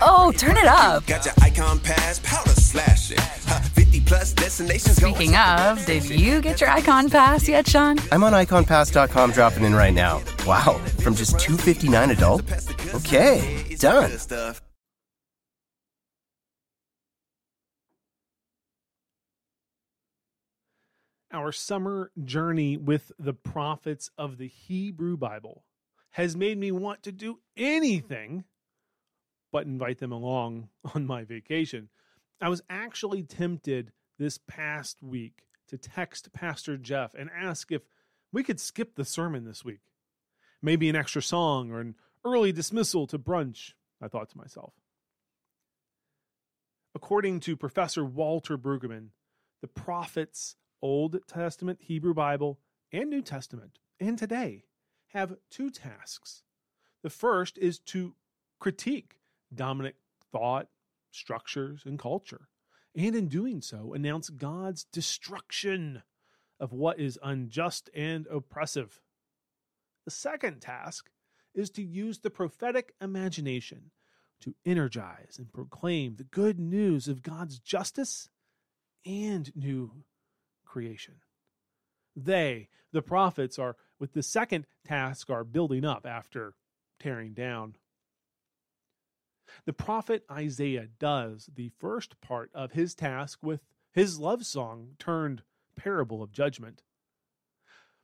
Oh, turn it up. Got your Ikon Pass, powder slashing. Huh, 50 plus destinations. Speaking of, did you get your Ikon Pass yet, Sean? I'm on ikonpass.com dropping in right now. Wow, from just 259 adult? Okay, done. Our summer journey with the prophets of the Hebrew Bible has made me want to do anything but invite them along on my vacation. I was actually tempted this past week to text Pastor Jeff and ask if we could skip the sermon this week. Maybe an extra song or an early dismissal to brunch, I thought to myself. According to Professor Walter Brueggemann, the prophets, Old Testament, Hebrew Bible, and New Testament, and today have two tasks. The first is to critique dominant thought, structures, and culture, and in doing so, announce God's destruction of what is unjust and oppressive. The second task is to use the prophetic imagination to energize and proclaim the good news of God's justice and new creation. They, the prophets, are with the second task are building up after tearing down. The prophet Isaiah does the first part of his task with his love song turned parable of judgment.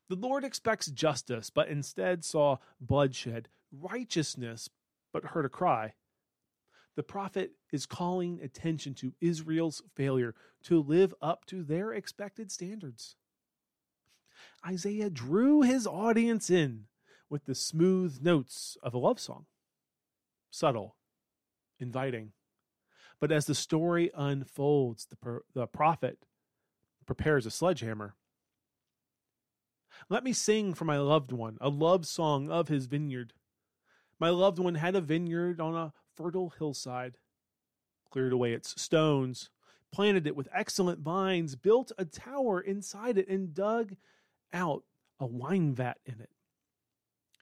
The Lord expects justice, but instead saw bloodshed, righteousness, but heard a cry. The prophet is calling attention to Israel's failure to live up to their expected standards. Isaiah drew his audience in with the smooth notes of a love song. Subtle, inviting. But as the story unfolds, the, the prophet prepares a sledgehammer. Let me sing for my loved one a love song of his vineyard. My loved one had a vineyard on a fertile hillside, cleared away its stones, planted it with excellent vines, built a tower inside it, and dug out a wine vat in it.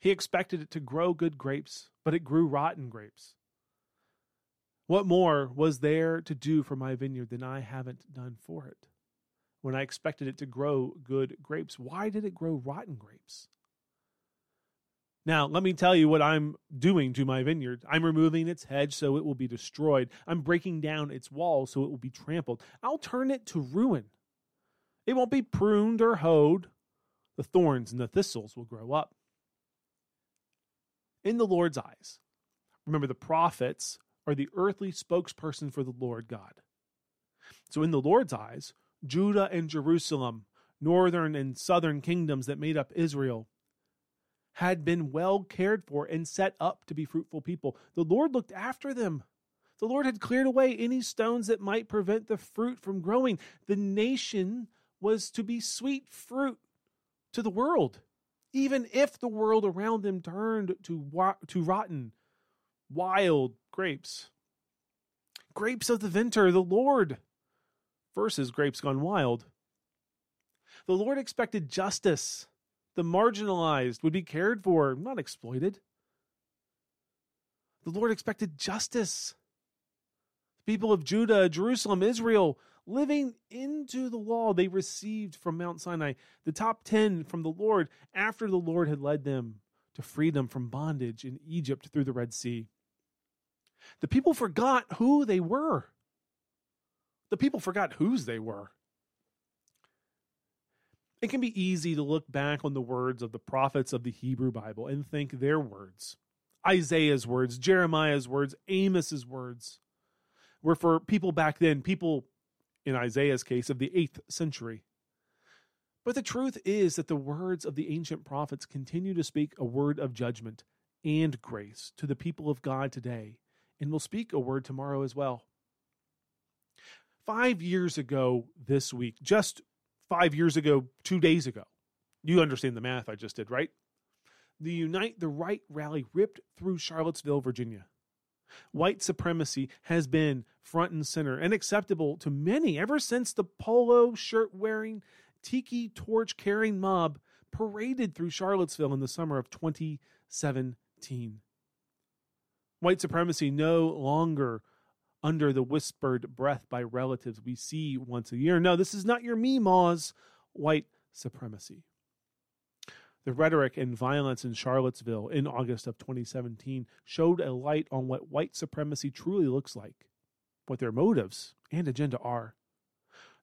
He expected it to grow good grapes, but it grew rotten grapes. What more was there to do for my vineyard than I haven't done for it? When I expected it to grow good grapes, why did it grow rotten grapes? Now, let me tell you what I'm doing to my vineyard. I'm removing its hedge so it will be destroyed. I'm breaking down its walls so it will be trampled. I'll turn it to ruin. It won't be pruned or hoed. The thorns and the thistles will grow up. In the Lord's eyes, remember the prophets are the earthly spokesperson for the Lord God. So, in the Lord's eyes, Judah and Jerusalem, northern and southern kingdoms that made up Israel, had been well cared for and set up to be fruitful people. The Lord looked after them. The Lord had cleared away any stones that might prevent the fruit from growing. The nation was to be sweet fruit to the world, even if the world around them turned to, to rotten, wild grapes. Grapes of the vintner, the Lord, versus grapes gone wild. The Lord expected justice. The marginalized would be cared for, not exploited. The Lord expected justice. The people of Judah, Jerusalem, Israel, living into the law they received from Mount Sinai, the top 10 from the Lord after the Lord had led them to freedom from bondage in Egypt through the Red Sea. The people forgot who they were. The people forgot whose they were. It can be easy to look back on the words of the prophets of the Hebrew Bible and think their words, Isaiah's words, Jeremiah's words, Amos's words, were for people back then, people in Isaiah's case of the 8th century. But the truth is that the words of the ancient prophets continue to speak a word of judgment and grace to the people of God today and we'll speak a word tomorrow as well. Five years ago this week, just five years ago, two days ago, you understand the math I just did, right? The Unite the Right rally ripped through Charlottesville, Virginia. White supremacy has been front and center and acceptable to many ever since the polo shirt wearing, tiki torch carrying mob paraded through Charlottesville in the summer of 2017. White supremacy no longer under the whispered breath by relatives we see once a year. No, this is not your Meemaw's white supremacy. The rhetoric and violence in Charlottesville in August of 2017 showed a light on what white supremacy truly looks like, what their motives and agenda are.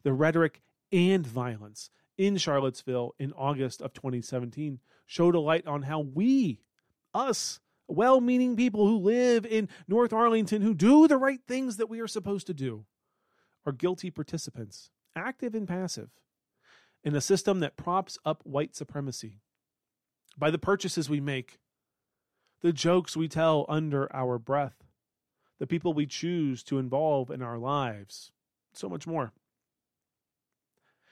The rhetoric and violence in Charlottesville in August of 2017 showed a light on how we, us, well meaning people who live in North Arlington, who do the right things that we are supposed to do, are guilty participants, active and passive, in a system that props up white supremacy. By the purchases we make, the jokes we tell under our breath, the people we choose to involve in our lives, so much more.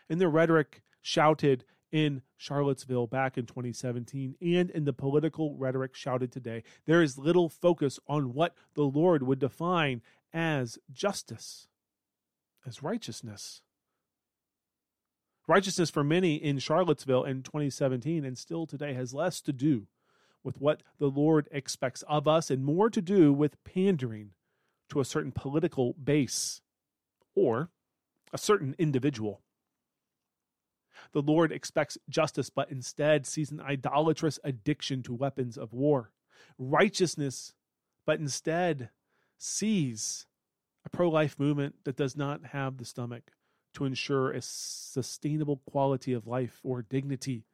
In the rhetoric shouted in Charlottesville back in 2017 and in the political rhetoric shouted today, there is little focus on what the Lord would define as justice, as righteousness. Righteousness for many in Charlottesville in 2017 and still today has less to do with what the Lord expects of us and more to do with pandering to a certain political base or a certain individual. The Lord expects justice, but instead sees an idolatrous addiction to weapons of war. Righteousness, but instead sees a pro life movement that does not have the stomach to ensure a sustainable quality of life or dignity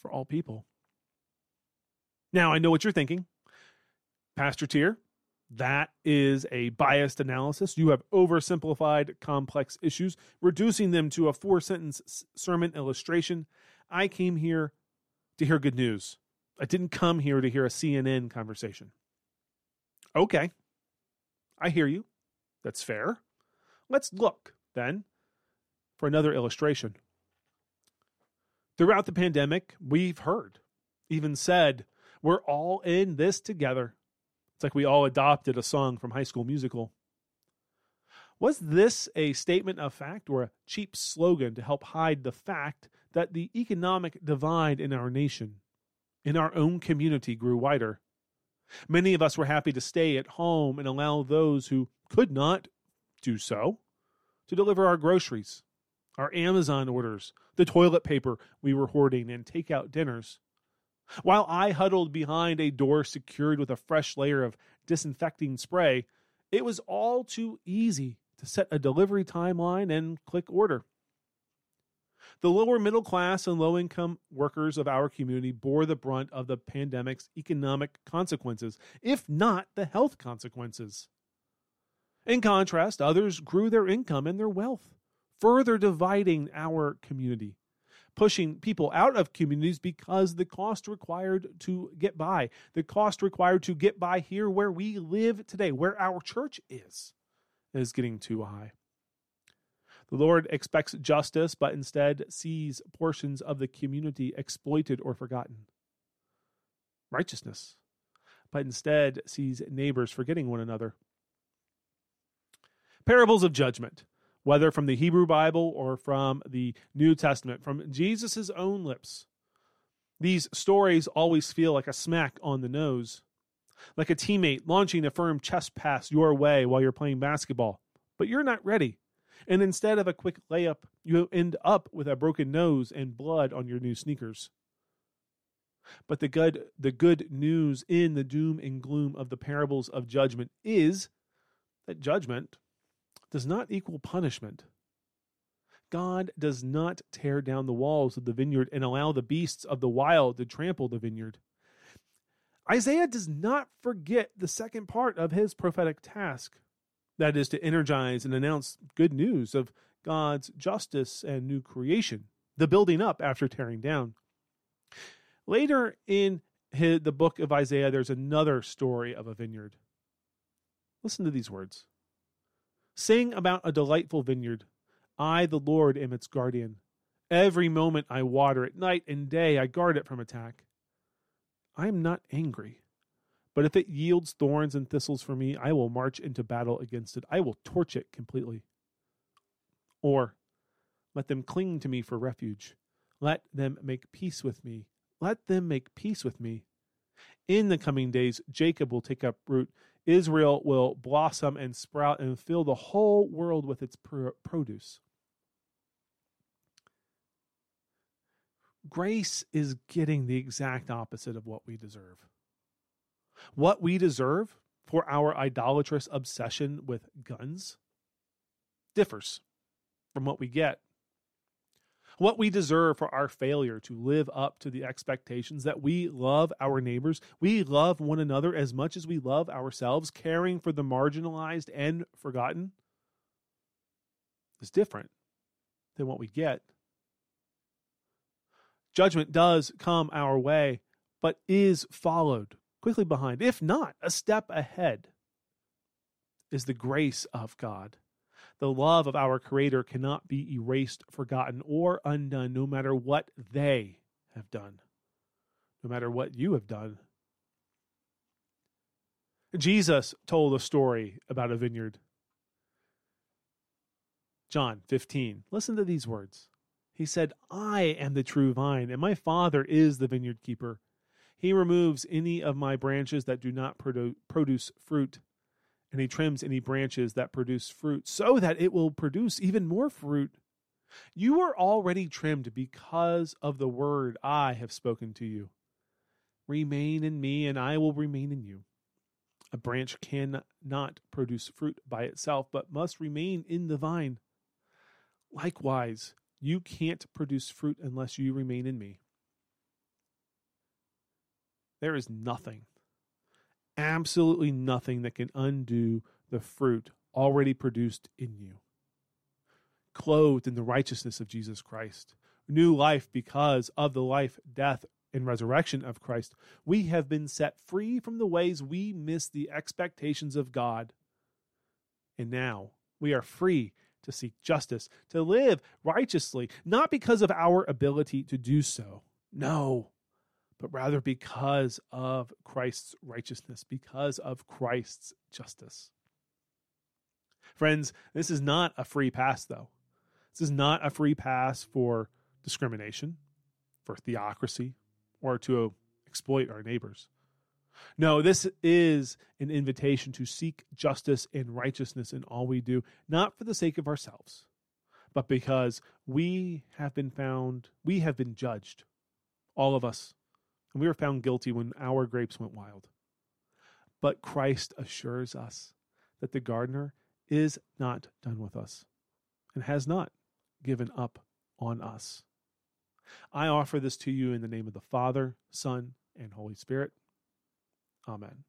for all people. Now, I know what you're thinking. Pastor Tier, that is a biased analysis. You have oversimplified complex issues, reducing them to a four sentence sermon illustration. I came here to hear good news. I didn't come here to hear a CNN conversation. Okay, I hear you. That's fair. Let's look then for another illustration. Throughout the pandemic, we've heard, even said, we're all in this together. It's like we all adopted a song from High School Musical. Was this a statement of fact or a cheap slogan to help hide the fact that the economic divide in our nation, in our own community, grew wider? Many of us were happy to stay at home and allow those who could not do so to deliver our groceries, our Amazon orders, the toilet paper we were hoarding, and take out dinners. While I huddled behind a door secured with a fresh layer of disinfecting spray, it was all too easy to set a delivery timeline and click order. The lower middle class and low income workers of our community bore the brunt of the pandemic's economic consequences, if not the health consequences. In contrast, others grew their income and their wealth, further dividing our community pushing people out of communities because the cost required to get by, the cost required to get by here where we live today, where our church is, is getting too high. The Lord expects justice, but instead sees portions of the community exploited or forgotten. Righteousness, but instead sees neighbors forgetting one another. Parables of judgment whether from the Hebrew Bible or from the New Testament, from Jesus' own lips. These stories always feel like a smack on the nose, like a teammate launching a firm chest pass your way while you're playing basketball, but you're not ready. And instead of a quick layup, you end up with a broken nose and blood on your new sneakers. But the good, the good news in the doom and gloom of the parables of judgment is that judgment does not equal punishment. God does not tear down the walls of the vineyard and allow the beasts of the wild to trample the vineyard. Isaiah does not forget the second part of his prophetic task that is, to energize and announce good news of God's justice and new creation, the building up after tearing down. Later in the book of Isaiah, there's another story of a vineyard. Listen to these words Sing about a delightful vineyard. I, the Lord, am its guardian. Every moment I water it, night and day I guard it from attack. I am not angry, but if it yields thorns and thistles for me, I will march into battle against it. I will torch it completely. Or let them cling to me for refuge. Let them make peace with me. Let them make peace with me. In the coming days, Jacob will take up root. Israel will blossom and sprout and fill the whole world with its produce. Grace is getting the exact opposite of what we deserve. What we deserve for our idolatrous obsession with guns differs from what we get. What we deserve for our failure to live up to the expectations that we love our neighbors, we love one another as much as we love ourselves, caring for the marginalized and forgotten, is different than what we get. Judgment does come our way, but is followed quickly behind, if not a step ahead, is the grace of God. The love of our Creator cannot be erased, forgotten, or undone, no matter what they have done, no matter what you have done. Jesus told a story about a vineyard. John 15. Listen to these words. He said, I am the true vine, and my Father is the vineyard keeper. He removes any of my branches that do not produ- produce fruit, and he trims any branches that produce fruit, so that it will produce even more fruit. You are already trimmed because of the word I have spoken to you. Remain in me, and I will remain in you. A branch cannot produce fruit by itself, but must remain in the vine. Likewise, you can't produce fruit unless you remain in me. There is nothing, absolutely nothing that can undo the fruit already produced in you. Clothed in the righteousness of Jesus Christ, new life because of the life, death, and resurrection of Christ, we have been set free from the ways we miss the expectations of God. And now we are free to seek justice, to live righteously, not because of our ability to do so. No, but rather because of Christ's righteousness, because of Christ's justice. Friends, this is not a free pass, though. This is not a free pass for discrimination, for theocracy, or to exploit our neighbors. No, this is an invitation to seek justice and righteousness in all we do, not for the sake of ourselves, but because we have been found, we have been judged, all of us, and we were found guilty when our grapes went wild. But Christ assures us that the gardener is not done with us and has not given up on us. I offer this to you in the name of the Father, Son, and Holy Spirit. Amen.